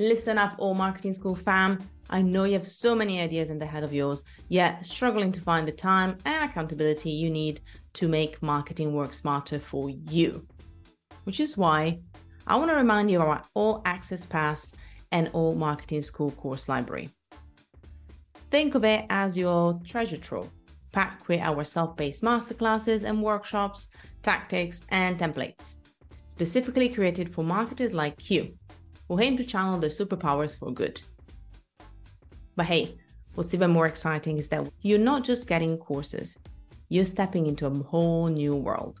Listen up, Alt Marketing School fam. I know you have so many ideas in the head of yours, yet struggling to find the time and accountability you need to make marketing work smarter for you. Which is why I want to remind you of our All Access Pass and Alt Marketing School course library. Think of it as your treasure trove, packed with our self paced masterclasses and workshops, tactics, and templates, specifically created for marketers like you who aim to channel their superpowers for good. But hey, what's even more exciting is that you're not just getting courses, you're stepping into a whole new world.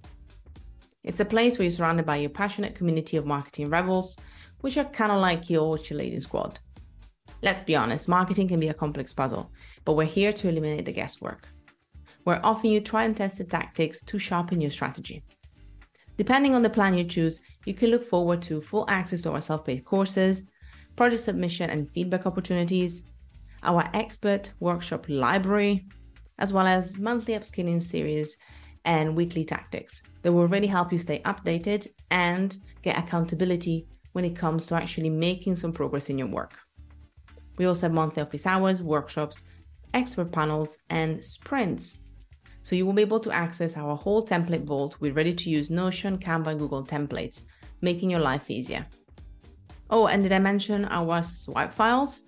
It's a place where you're surrounded by your passionate community of marketing rebels, which are kind of like your cheerleading squad. Let's be honest, marketing can be a complex puzzle, but we're here to eliminate the guesswork. We're offering you tried and tested tactics to sharpen your strategy. Depending on the plan you choose, you can look forward to full access to our self paced courses, project submission and feedback opportunities, our expert workshop library, as well as monthly upskilling series and weekly tactics that will really help you stay updated and get accountability when it comes to actually making some progress in your work. We also have monthly office hours, workshops, expert panels, and sprints. So you will be able to access our whole template vault with ready to use Notion, Canva, and Google templates, making your life easier. Oh, and did I mention our swipe files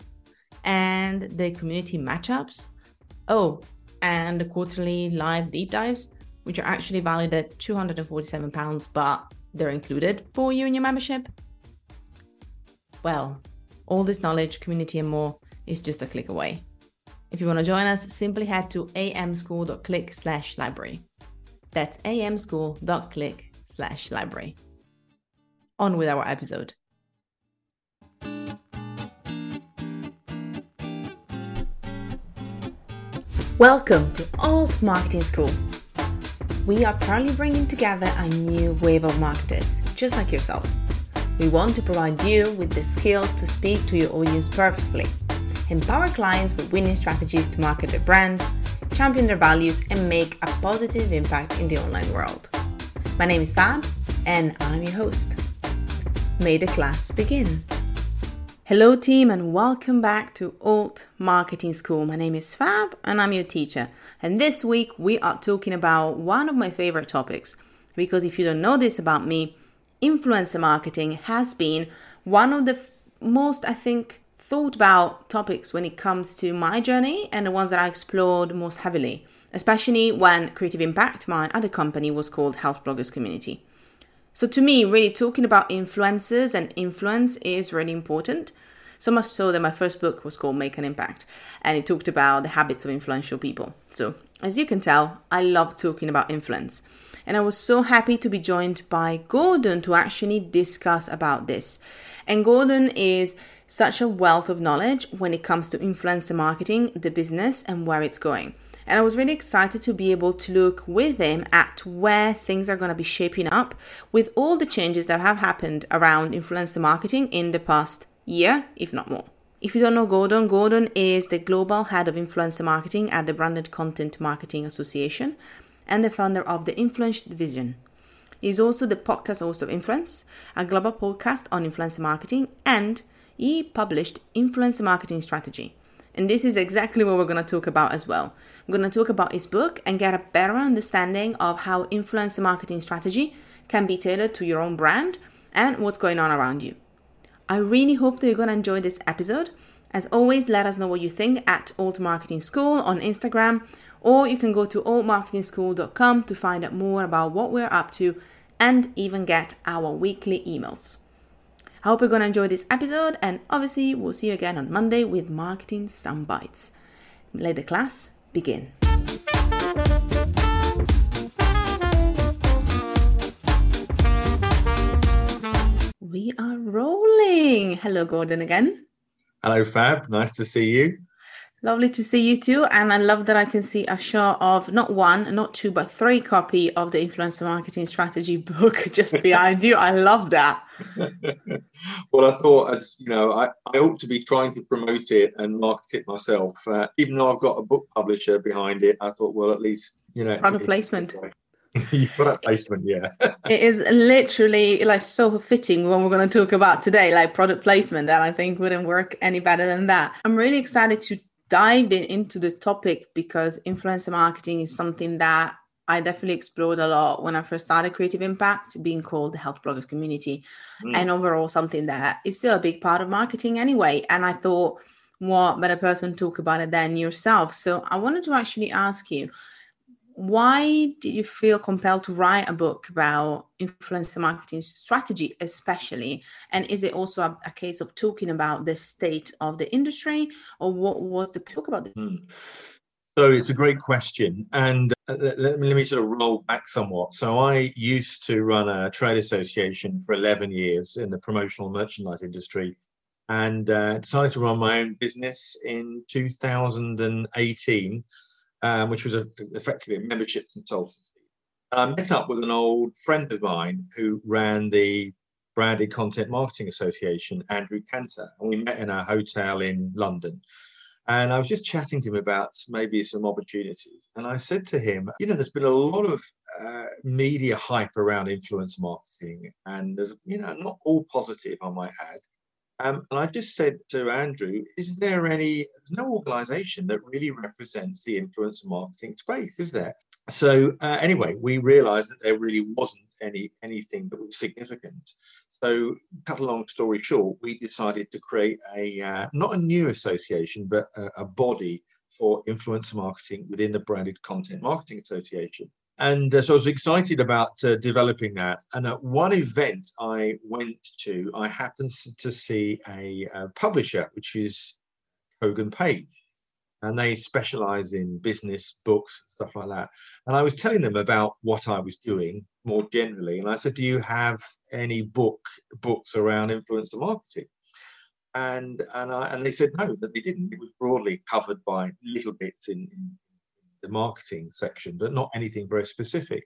and the community matchups? Oh, and the quarterly live deep dives, which are actually valued at £247, but they're included for you in your membership? Well, all this knowledge, community, and more is just a click away. If you want to join us, simply head to amschool.click slash library. That's amschool.click slash library. On with our episode. Welcome to Alt Marketing School. We are proudly bringing together a new wave of marketers, just like yourself we want to provide you with the skills to speak to your audience purposefully, empower clients with winning strategies to market their brands, champion their values, and make a positive impact in the online world. My name is Fab, and I'm your host. May the class begin. Hello, team, and welcome back to Alt Marketing School. My name is Fab, and I'm your teacher. And this week we are talking about one of my favorite topics. Because if you don't know this about me, influencer marketing has been one of the most, I think, thought about topics when it comes to my journey and the ones that I explored most heavily, especially when Creative Impact, my other company, was called Health Bloggers Community. So, to me, really talking about influencers and influence is really important. So much so that my first book was called Make an Impact and it talked about the habits of influential people. So, as you can tell, I love talking about influence and I was so happy to be joined by Gordon to actually discuss about this. And Gordon is such a wealth of knowledge when it comes to influencer marketing, the business, and where it's going. And I was really excited to be able to look with him at where things are going to be shaping up with all the changes that have happened around influencer marketing in the past year, if not more. If you don't know Gordon, Gordon is the global head of influencer marketing at the Branded Content Marketing Association, and the founder of the Influence Division. He's also the podcast host of Influence, a global podcast on influencer marketing, and he published Influencer Marketing Strategy. And this is exactly what we're going to talk about as well. I'm going to talk about his book and get a better understanding of how influencer marketing strategy can be tailored to your own brand and what's going on around you. I really hope that you're going to enjoy this episode. As always, let us know what you think at Alt Marketing School on Instagram or you can go to altmarketingschool.com to find out more about what we're up to and even get our weekly emails. I hope you're going to enjoy this episode, and obviously, we'll see you again on Monday with Marketing Soundbites. Let the class begin. We are rolling. Hello, Gordon, again. Hello, Fab. Nice to see you. Lovely to see you too. And I love that I can see a shot of not one, not two, but three copy of the influencer marketing strategy book just behind you. I love that. well, I thought as you know, I, I ought to be trying to promote it and market it myself. Uh, even though I've got a book publisher behind it, I thought, well, at least, you know, product placement. product placement, yeah. it is literally like so fitting when we're going to talk about today, like product placement, that I think wouldn't work any better than that. I'm really excited to dive into the topic because influencer marketing is something that I definitely explored a lot when I first started Creative Impact, being called the health bloggers community, mm. and overall something that is still a big part of marketing anyway. And I thought, what better person to talk about it than yourself? So I wanted to actually ask you, why did you feel compelled to write a book about influencer marketing strategy especially? And is it also a, a case of talking about the state of the industry or what was the talk about hmm. so it's a great question and uh, let, me, let me sort of roll back somewhat. So i used to run a trade association for 11 years in the promotional merchandise industry and uh, decided to run my own business in 2018 um, which was a, effectively a membership consultancy. I met up with an old friend of mine who ran the Branded Content Marketing Association, Andrew Canter, and we met in a hotel in London. And I was just chatting to him about maybe some opportunities. And I said to him, you know, there's been a lot of uh, media hype around influence marketing, and there's, you know, not all positive, I might add. Um, and I just said to Andrew, is there any, there's no organization that really represents the influencer marketing space, is there? So uh, anyway, we realized that there really wasn't any anything that was significant. So, cut a long story short, we decided to create a uh, not a new association, but a, a body for influencer marketing within the Branded Content Marketing Association and uh, so I was excited about uh, developing that. And at one event I went to, I happened to see a, a publisher, which is Kogan Page, and they specialize in business books, stuff like that. And I was telling them about what I was doing more generally, and I said, "Do you have any book books around influencer marketing?" And and I, and they said no, that they didn't. It was broadly covered by little bits in, in the marketing section, but not anything very specific.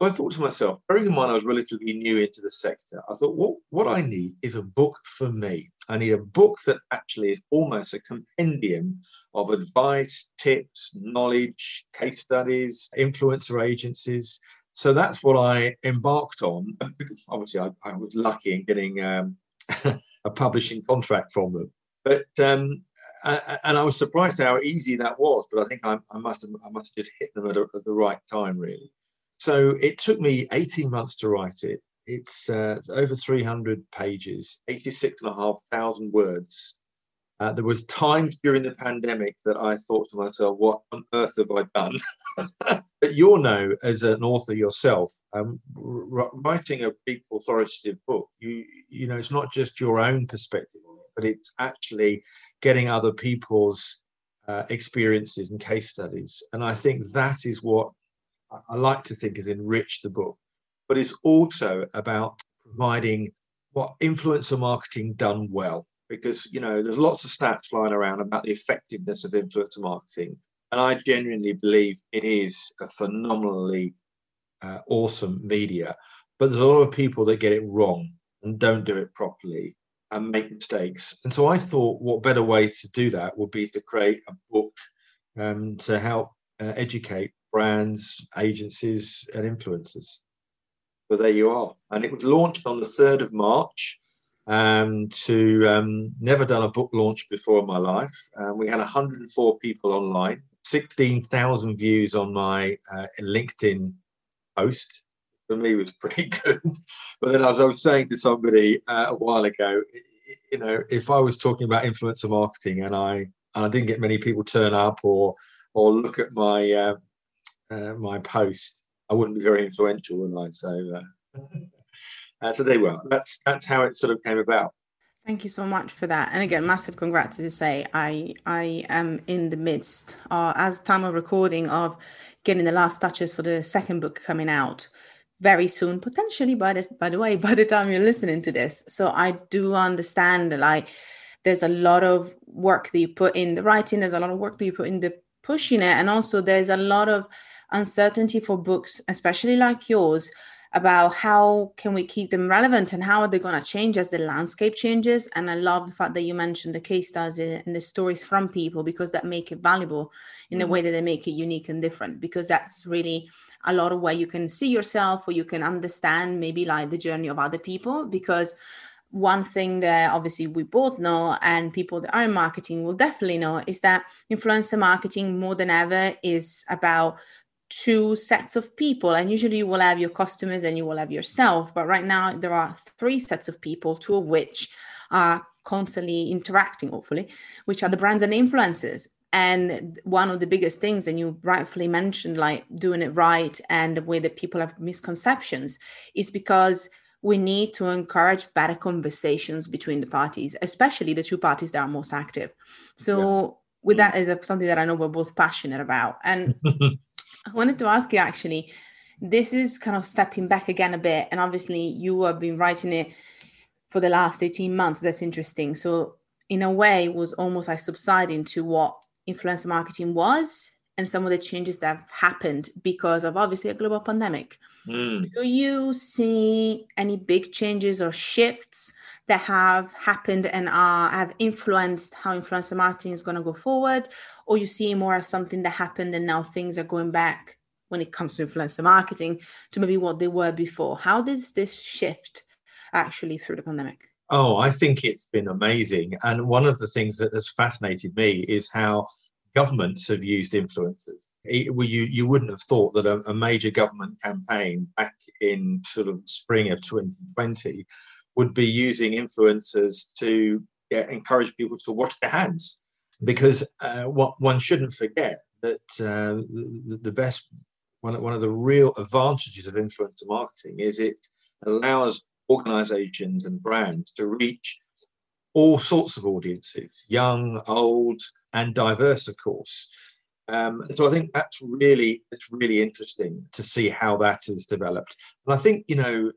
So I thought to myself, bearing in mind I was relatively new into the sector, I thought, what, what I need is a book for me. I need a book that actually is almost a compendium of advice, tips, knowledge, case studies, influencer agencies. So that's what I embarked on. Obviously, I, I was lucky in getting um, a publishing contract from them. But um, and I was surprised how easy that was. But I think I, I must have I must have just hit them at, a, at, the right time, really. So it took me 18 months to write it. It's uh, over 300 pages, 86,500 words. Uh, there was times during the pandemic that I thought to myself, "What on earth have I done?" but you'll know, as an author yourself, um, writing a big authoritative book, you you know, it's not just your own perspective but it's actually getting other people's uh, experiences and case studies. And I think that is what I like to think has enriched the book. But it's also about providing what influencer marketing done well. Because you know, there's lots of stats flying around about the effectiveness of influencer marketing, and I genuinely believe it is a phenomenally uh, awesome media. But there's a lot of people that get it wrong and don't do it properly and make mistakes. And so I thought, what better way to do that would be to create a book um, to help uh, educate brands, agencies, and influencers. But there you are. And it was launched on the 3rd of March. Um, to um, never done a book launch before in my life. Um, we had 104 people online, 16,000 views on my uh, LinkedIn post for me was pretty good. but then, as I was saying to somebody uh, a while ago, you know, if I was talking about influencer marketing and I and I didn't get many people turn up or or look at my uh, uh, my post, I wouldn't be very influential, would I? So, uh, uh, so there you are. That's that's how it sort of came about. Thank you so much for that. And again, massive congrats to say I I am in the midst, uh, as time of recording, of getting the last touches for the second book coming out very soon potentially by the by the way by the time you're listening to this. So i do understand like there's a lot of work that you put in the writing there's a lot of work that you put in the pushing it and also there's a lot of uncertainty for books especially like yours about how can we keep them relevant and how are they going to change as the landscape changes and i love the fact that you mentioned the case studies and the stories from people because that make it valuable in mm-hmm. a way that they make it unique and different because that's really a lot of where you can see yourself or you can understand maybe like the journey of other people because one thing that obviously we both know and people that are in marketing will definitely know is that influencer marketing more than ever is about two sets of people and usually you will have your customers and you will have yourself but right now there are three sets of people two of which are constantly interacting hopefully which are the brands and influencers. And one of the biggest things and you rightfully mentioned like doing it right and the way that people have misconceptions is because we need to encourage better conversations between the parties especially the two parties that are most active. So yeah. with that is something that i know we're both passionate about. And I wanted to ask you actually, this is kind of stepping back again a bit. And obviously, you have been writing it for the last 18 months. That's interesting. So, in a way, was almost like subsiding to what influencer marketing was and some of the changes that have happened because of obviously a global pandemic. Mm. Do you see any big changes or shifts that have happened and are have influenced how influencer marketing is going to go forward, or you see more as something that happened and now things are going back when it comes to influencer marketing to maybe what they were before? How does this shift actually through the pandemic? Oh, I think it's been amazing. And one of the things that has fascinated me is how governments have used influencers. you, you wouldn't have thought that a, a major government campaign back in sort of spring of 2020 would be using influencers to encourage people to wash their hands. Because uh, what one shouldn't forget that uh, the, the best one, one of the real advantages of influencer marketing is it allows organizations and brands to reach all sorts of audiences young old and diverse, of course. Um, so I think that's really it's really interesting to see how that has developed. And I think you know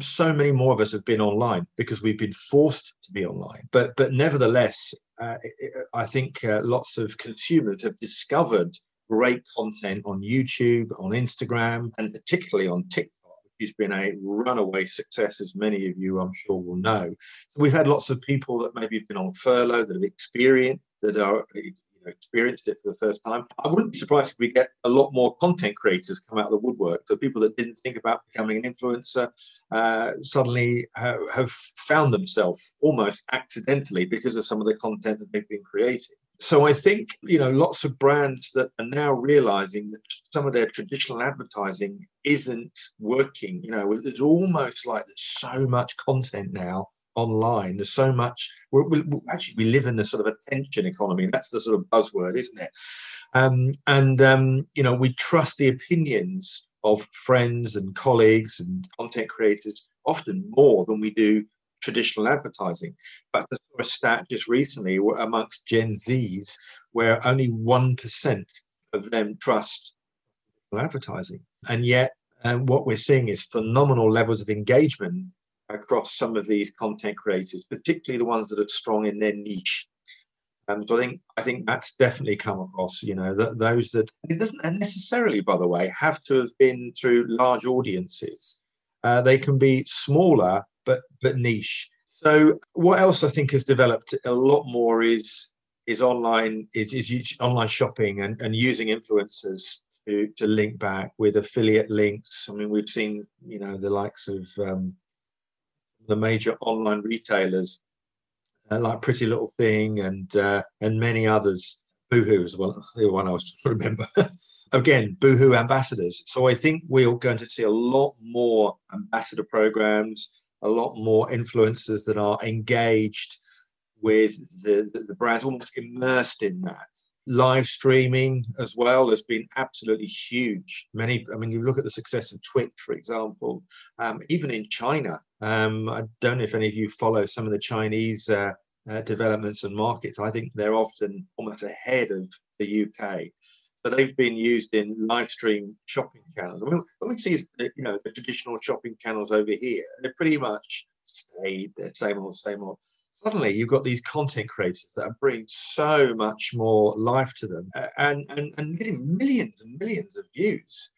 so many more of us have been online because we've been forced to be online. But but nevertheless, uh, it, I think uh, lots of consumers have discovered great content on YouTube, on Instagram, and particularly on TikTok which has been a runaway success, as many of you I'm sure will know. So we've had lots of people that maybe have been on furlough that have experienced that are you know, experienced it for the first time. I wouldn't be surprised if we get a lot more content creators come out of the woodwork. So people that didn't think about becoming an influencer uh, suddenly have, have found themselves almost accidentally because of some of the content that they've been creating. So I think you know lots of brands that are now realizing that some of their traditional advertising isn't working. You know, it's almost like there's so much content now online. There's so much. We're, we actually, we live in the sort of attention economy. That's the sort of buzzword, isn't it? Um, and um, you know, we trust the opinions of friends and colleagues and content creators often more than we do traditional advertising. But I saw a stat just recently amongst Gen Zs where only one percent of them trust advertising, and yet um, what we're seeing is phenomenal levels of engagement across some of these content creators, particularly the ones that are strong in their niche. Um, so I think I think that's definitely come across. You know, that those that it doesn't necessarily, by the way, have to have been through large audiences. Uh, they can be smaller but but niche. So what else I think has developed a lot more is is online is, is online shopping and, and using influencers to, to link back with affiliate links. I mean, we've seen you know the likes of um, the major online retailers uh, like Pretty Little Thing and uh, and many others. Boohoo as well, the one I was trying to remember. Again, Boohoo ambassadors. So I think we're going to see a lot more ambassador programs, a lot more influencers that are engaged with the, the, the brands, almost immersed in that live streaming as well has been absolutely huge. Many, I mean, you look at the success of Twitch, for example, um, even in China. Um, I don't know if any of you follow some of the Chinese uh, uh, developments and markets. I think they're often almost ahead of the UK. So they've been used in live stream shopping channels. I mean, when we see, you know, the traditional shopping channels over here, they're pretty much stayed the same old, same old suddenly you've got these content creators that are bringing so much more life to them and, and, and getting millions and millions of views.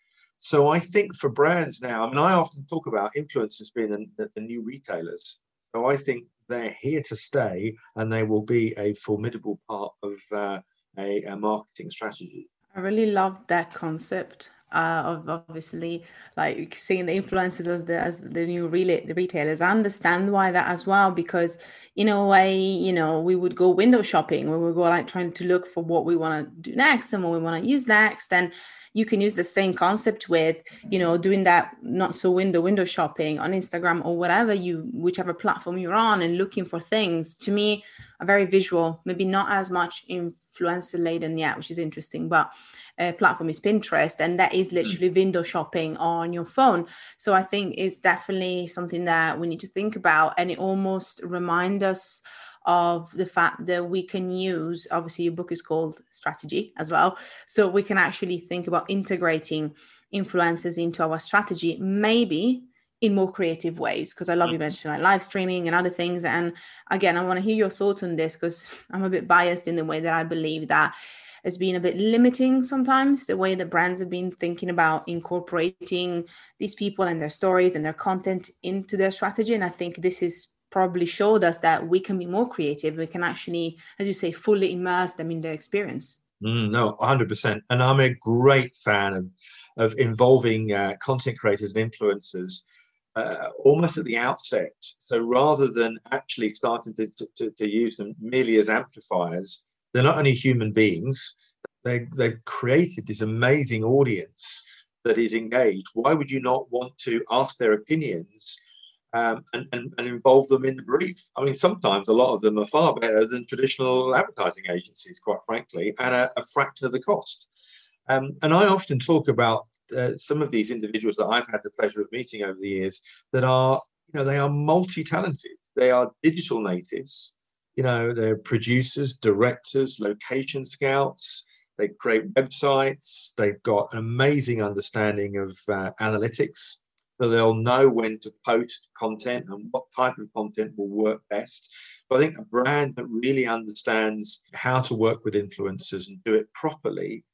So I think for brands now, I mean, I often talk about influencers being the, the new retailers. So I think they're here to stay and they will be a formidable part of uh, a, a marketing strategy. I really love that concept uh, of obviously like seeing the influencers as the as the new really the retailers. I understand why that as well because in a way, you know, we would go window shopping. We would go like trying to look for what we want to do next and what we want to use next and you can use the same concept with you know doing that not so window window shopping on instagram or whatever you whichever platform you're on and looking for things to me are very visual maybe not as much influencer laden yet which is interesting but a platform is pinterest and that is hmm. literally window shopping on your phone so i think it's definitely something that we need to think about and it almost reminds us of the fact that we can use obviously your book is called strategy as well. So we can actually think about integrating influencers into our strategy maybe in more creative ways because i love you mm. mentioned like live streaming and other things. And again i want to hear your thoughts on this because i'm a bit biased in the way that i believe that has been a bit limiting sometimes the way that brands have been thinking about incorporating these people and their stories and their content into their strategy. And i think this is probably showed us that we can be more creative. We can actually, as you say, fully immerse them in their experience. Mm, no, 100%. And I'm a great fan of, of involving uh, content creators and influencers uh, almost at the outset. So rather than actually starting to, to, to, use them merely as amplifiers, they're not only human beings, they, they've created this amazing audience that is engaged. Why would you not want to ask their opinions um, and, and, and, involve them in the brief. I mean, sometimes a lot of them are far better than traditional advertising agencies, quite frankly, at a, a fraction of the cost. Um, and I often talk about uh, some of these individuals that I've had the pleasure of meeting over the years that are, you know, they are multi-talented. They are digital natives. You know, they're producers, directors, location scouts. They create websites. They've got an amazing understanding of uh, analytics so they'll know when to post content and what type of content will work best. So I think a brand that really understands how to work with influencers and do it properly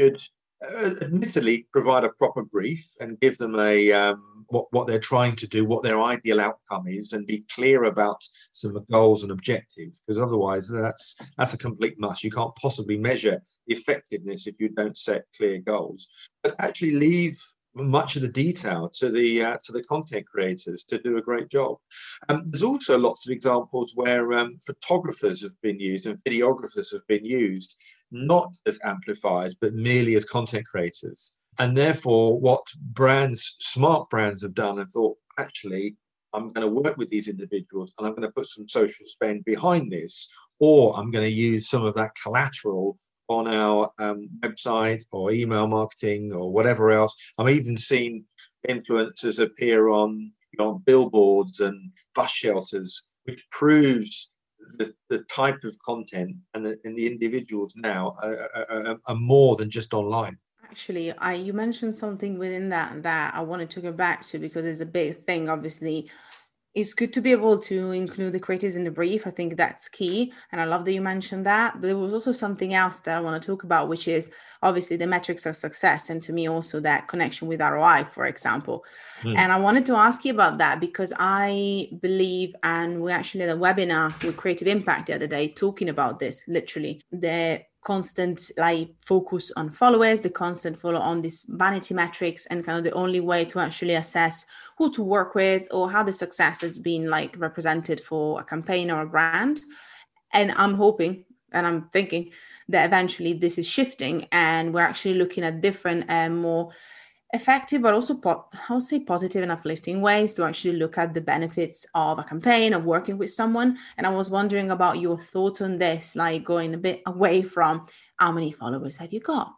should uh, admittedly provide a proper brief and give them a um, what, what they're trying to do, what their ideal outcome is, and be clear about some goals and objectives. Because otherwise, that's that's a complete must. You can't possibly measure effectiveness if you don't set clear goals. But actually, leave much of the detail to the uh, to the content creators to do a great job. Um, there's also lots of examples where um, photographers have been used and videographers have been used not as amplifiers but merely as content creators. And therefore, what brands, smart brands, have done and thought, actually, I'm going to work with these individuals and I'm going to put some social spend behind this, or I'm going to use some of that collateral on our um, website or email marketing or whatever else. I've even seen influencers appear on, on billboards and bus shelters, which proves the, the type of content and the, and the individuals now are, are, are more than just online actually i you mentioned something within that that i wanted to go back to because it's a big thing obviously it's good to be able to include the creatives in the brief. I think that's key. And I love that you mentioned that. But there was also something else that I want to talk about, which is obviously the metrics of success. And to me, also that connection with ROI, for example. Mm. And I wanted to ask you about that because I believe, and we actually had a webinar with Creative Impact the other day talking about this literally. The constant like focus on followers the constant follow on these vanity metrics and kind of the only way to actually assess who to work with or how the success has been like represented for a campaign or a brand. And i'm hoping and i'm thinking that eventually this is shifting and we're actually looking at different and more effective but also po- i'll say positive and uplifting ways to actually look at the benefits of a campaign of working with someone and i was wondering about your thoughts on this like going a bit away from how many followers have you got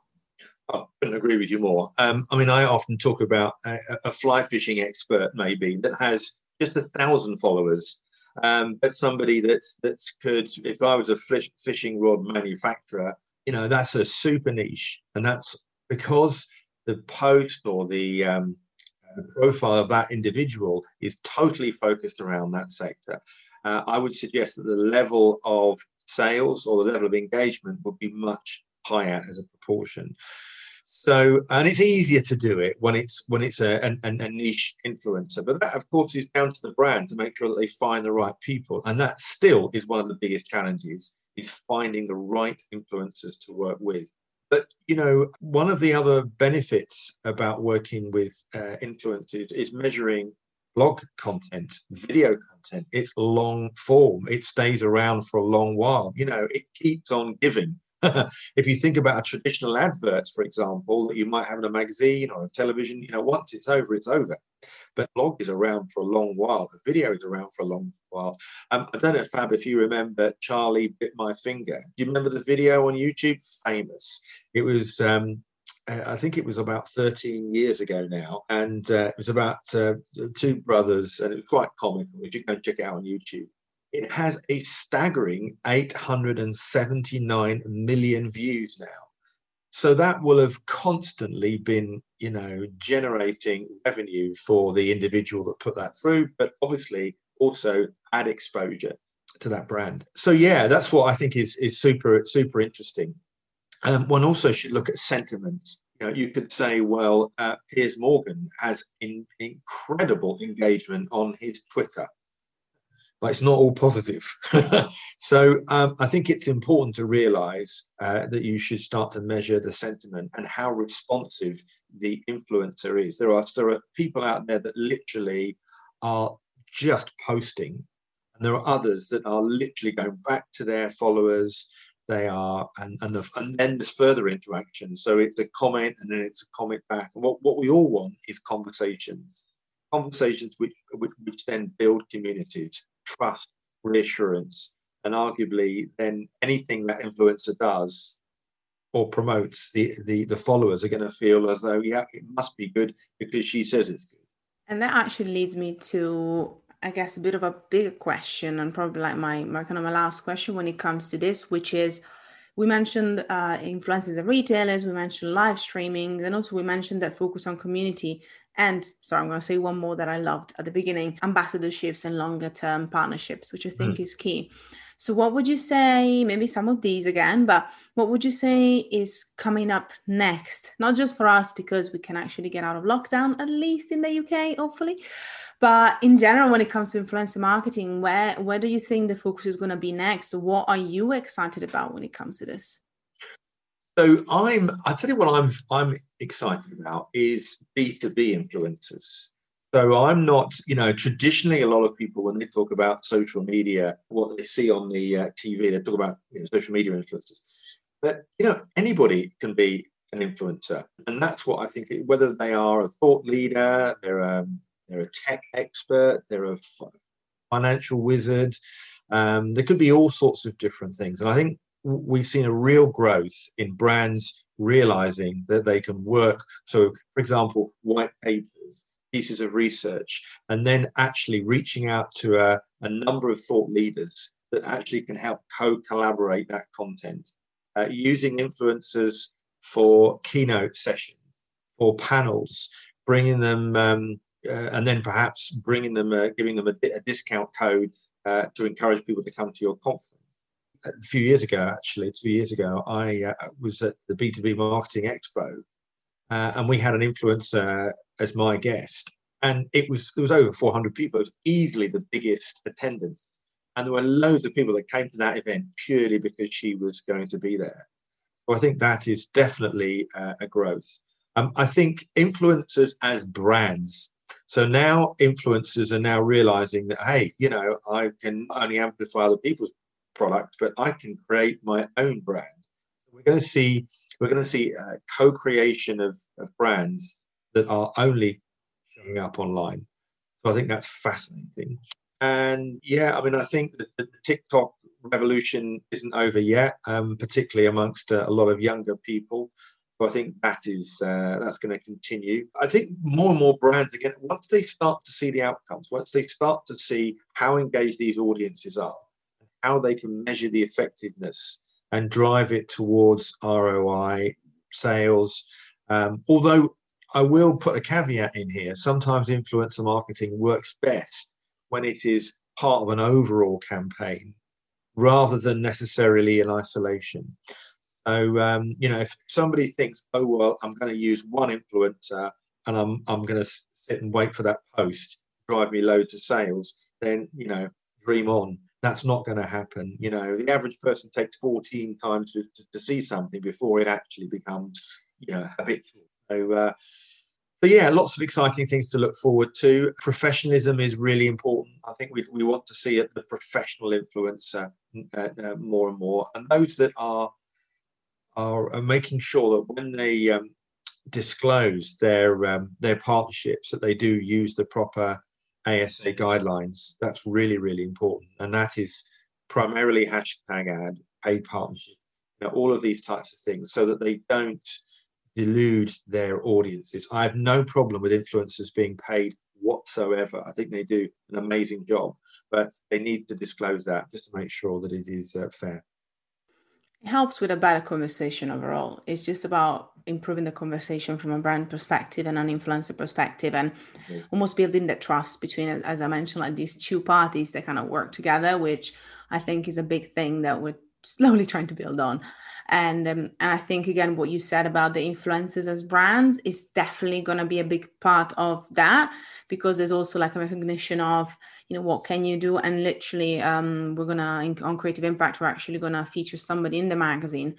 oh, I couldn't agree with you more. Um, I mean, I often talk about a, a, fly fishing expert, maybe that has just a thousand followers, um, but somebody that's that's could. If I was a fish, fishing rod manufacturer, you know, that's a super niche, and that's because the post or the, um, the profile of that individual is totally focused around that sector. Uh, I would suggest that the level of sales or the level of engagement would be much higher as a proportion. So, and it's easier to do it when it's when it's a, a, a, niche influencer. But that, of course, is down to the brand to make sure that they find the right people, and that still is one of the biggest challenges: is finding the right influencers to work with. But you know, one of the other benefits about working with uh, influencers is measuring blog content, video content. It's long form. It stays around for a long while. You know, it keeps on giving. if you think about a traditional advert, for example, that you might have in a magazine or a television, you know, once it's over, it's over. But blog is around for a long while. The video is around for a long while. Um, I don't know, Fab, if you remember Charlie Bit My Finger. Do you remember the video on YouTube? Famous. It was um, I think it was about 13 years ago now, and uh, it was about uh, two brothers, and it was quite comical. You can go and check it out on YouTube. It has a staggering 879 million views now. So that will have constantly been, you know, generating revenue for the individual that put that through, but obviously also add exposure to that brand. So yeah, that's what I think is is super super interesting. Um, one also should look at sentiment. You know, you could say, well, uh, Piers Morgan has in, incredible engagement on his Twitter but it's not all positive. so um, I think it's important to realize uh, that you should start to measure the sentiment and how responsive the influencer is. There are, there are people out there that literally are just posting, and there are others that are literally going back to their followers. They are, and and, the, and then there's further interaction. So it's a comment, and then it's a comment back. what what we all want is conversations, conversations which which, which then build communities trust, reassurance, and arguably then anything that influencer does or promotes, the the, the followers are going to feel as though yeah, it must be good because she says it's good. And that actually leads me to I guess a bit of a bigger question and probably like my, my kind of my last question when it comes to this, which is we mentioned uh, influencers and retailers, we mentioned live streaming, and also we mentioned that focus on community. And sorry, I'm going to say one more that I loved at the beginning ambassadorships and longer term partnerships, which I think mm. is key. So, what would you say? Maybe some of these again, but what would you say is coming up next? Not just for us, because we can actually get out of lockdown, at least in the UK, hopefully. But in general, when it comes to influencer marketing, where where do you think the focus is going to be next? What are you excited about when it comes to this? So I'm I tell you what I'm I'm excited about is B2B influencers. So I'm not, you know, traditionally a lot of people when they talk about social media, what they see on the uh, TV, they talk about you know, social media influencers. But you know, anybody can be an influencer, and that's what I think. Whether they are a thought leader, they're a, they're a tech expert, they're a financial wizard. Um, there could be all sorts of different things, and I think we've seen a real growth in brands realizing that they can work. So, for example, white papers, pieces of research, and then actually reaching out to a, a number of thought leaders that actually can help co collaborate that content, uh, using influencers for keynote sessions, for panels, bringing them, um, uh, and then perhaps bringing them, uh, giving them a, a discount code uh, to encourage people to come to your conference a few years ago, actually, two years ago, I uh, was at the B2B Marketing Expo, uh, and we had an influencer as my guest, and it was there was over 400 people. It was easily the biggest attendance, and there were loads of people that came to that event purely because she was going to be there. So I think that is definitely uh, a growth. Um, I think influencers as brands. So now influencers are now realizing that hey, you know, I can only amplify other people's product, but I can create my own brand. We're going to see we're going to see uh, co-creation of, of brands that are only showing up online. So I think that's fascinating. And yeah, I mean, I think that the TikTok revolution isn't over yet, um, particularly amongst uh, a lot of younger people. So I think that is uh, that's going to continue. I think more and more brands again, once they start to see the outcomes, once they start to see how engaged these audiences are, how they can measure the effectiveness and drive it towards ROI, sales. Um, although I will put a caveat in here sometimes influencer marketing works best when it is part of an overall campaign rather than necessarily in isolation. So, um, you know, if somebody thinks, oh, well, I'm going to use one influencer and I'm, I'm going to sit and wait for that post, drive me loads of sales, then, you know, dream on. That's not going to happen. You know, the average person takes 14 times to, to, to see something before it actually becomes, you know, habitual. So, uh, so yeah, lots of exciting things to look forward to. Professionalism is really important. I think we, we want to see the professional influencer uh, uh, more and more, and those that are are, making sure that when they um, disclose their um, their partnerships, that they do use the proper ASA guidelines. That's really really important, and that is primarily hashtag ad, paid partnership, you know, all of these types of things, so that they don't delude their audiences. I have no problem with influencers being paid whatsoever. I think they do an amazing job, but they need to disclose that just to make sure that it is uh, fair. It helps with a better conversation overall. It's just about improving the conversation from a brand perspective and an influencer perspective and mm-hmm. almost building that trust between, as I mentioned, like these two parties that kind of work together, which I think is a big thing that we're slowly trying to build on. And um, and I think again what you said about the influencers as brands is definitely going to be a big part of that because there's also like a recognition of you know what can you do and literally um, we're gonna on creative impact we're actually gonna feature somebody in the magazine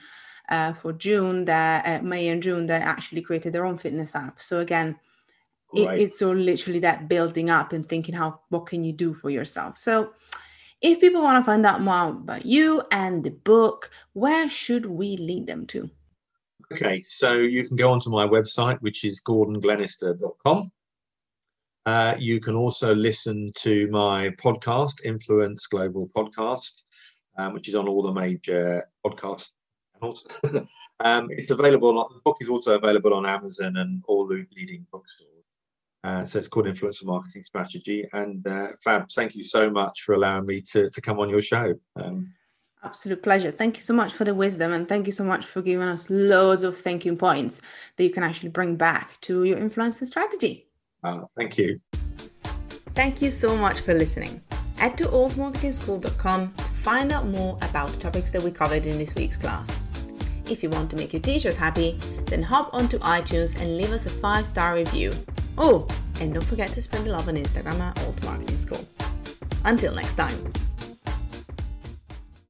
uh, for June that uh, May and June that actually created their own fitness app. So again. It, it's so literally that building up and thinking how what can you do for yourself so if people want to find out more about you and the book, where should we lead them to? Okay, so you can go onto my website, which is gordonglenister.com. Uh, you can also listen to my podcast, Influence Global Podcast, um, which is on all the major podcast channels. um, it's available. The book is also available on Amazon and all the leading bookstores. Uh, so it's called Influencer Marketing Strategy. And uh, Fab, thank you so much for allowing me to, to come on your show. Um, Absolute pleasure. Thank you so much for the wisdom and thank you so much for giving us loads of thinking points that you can actually bring back to your influencer strategy. Uh, thank you. Thank you so much for listening. Head to altmarketingschool.com to find out more about the topics that we covered in this week's class. If you want to make your teachers happy, then hop onto iTunes and leave us a five star review. Oh, and don't forget to spread the love on Instagram at Alt Marketing School. Until next time.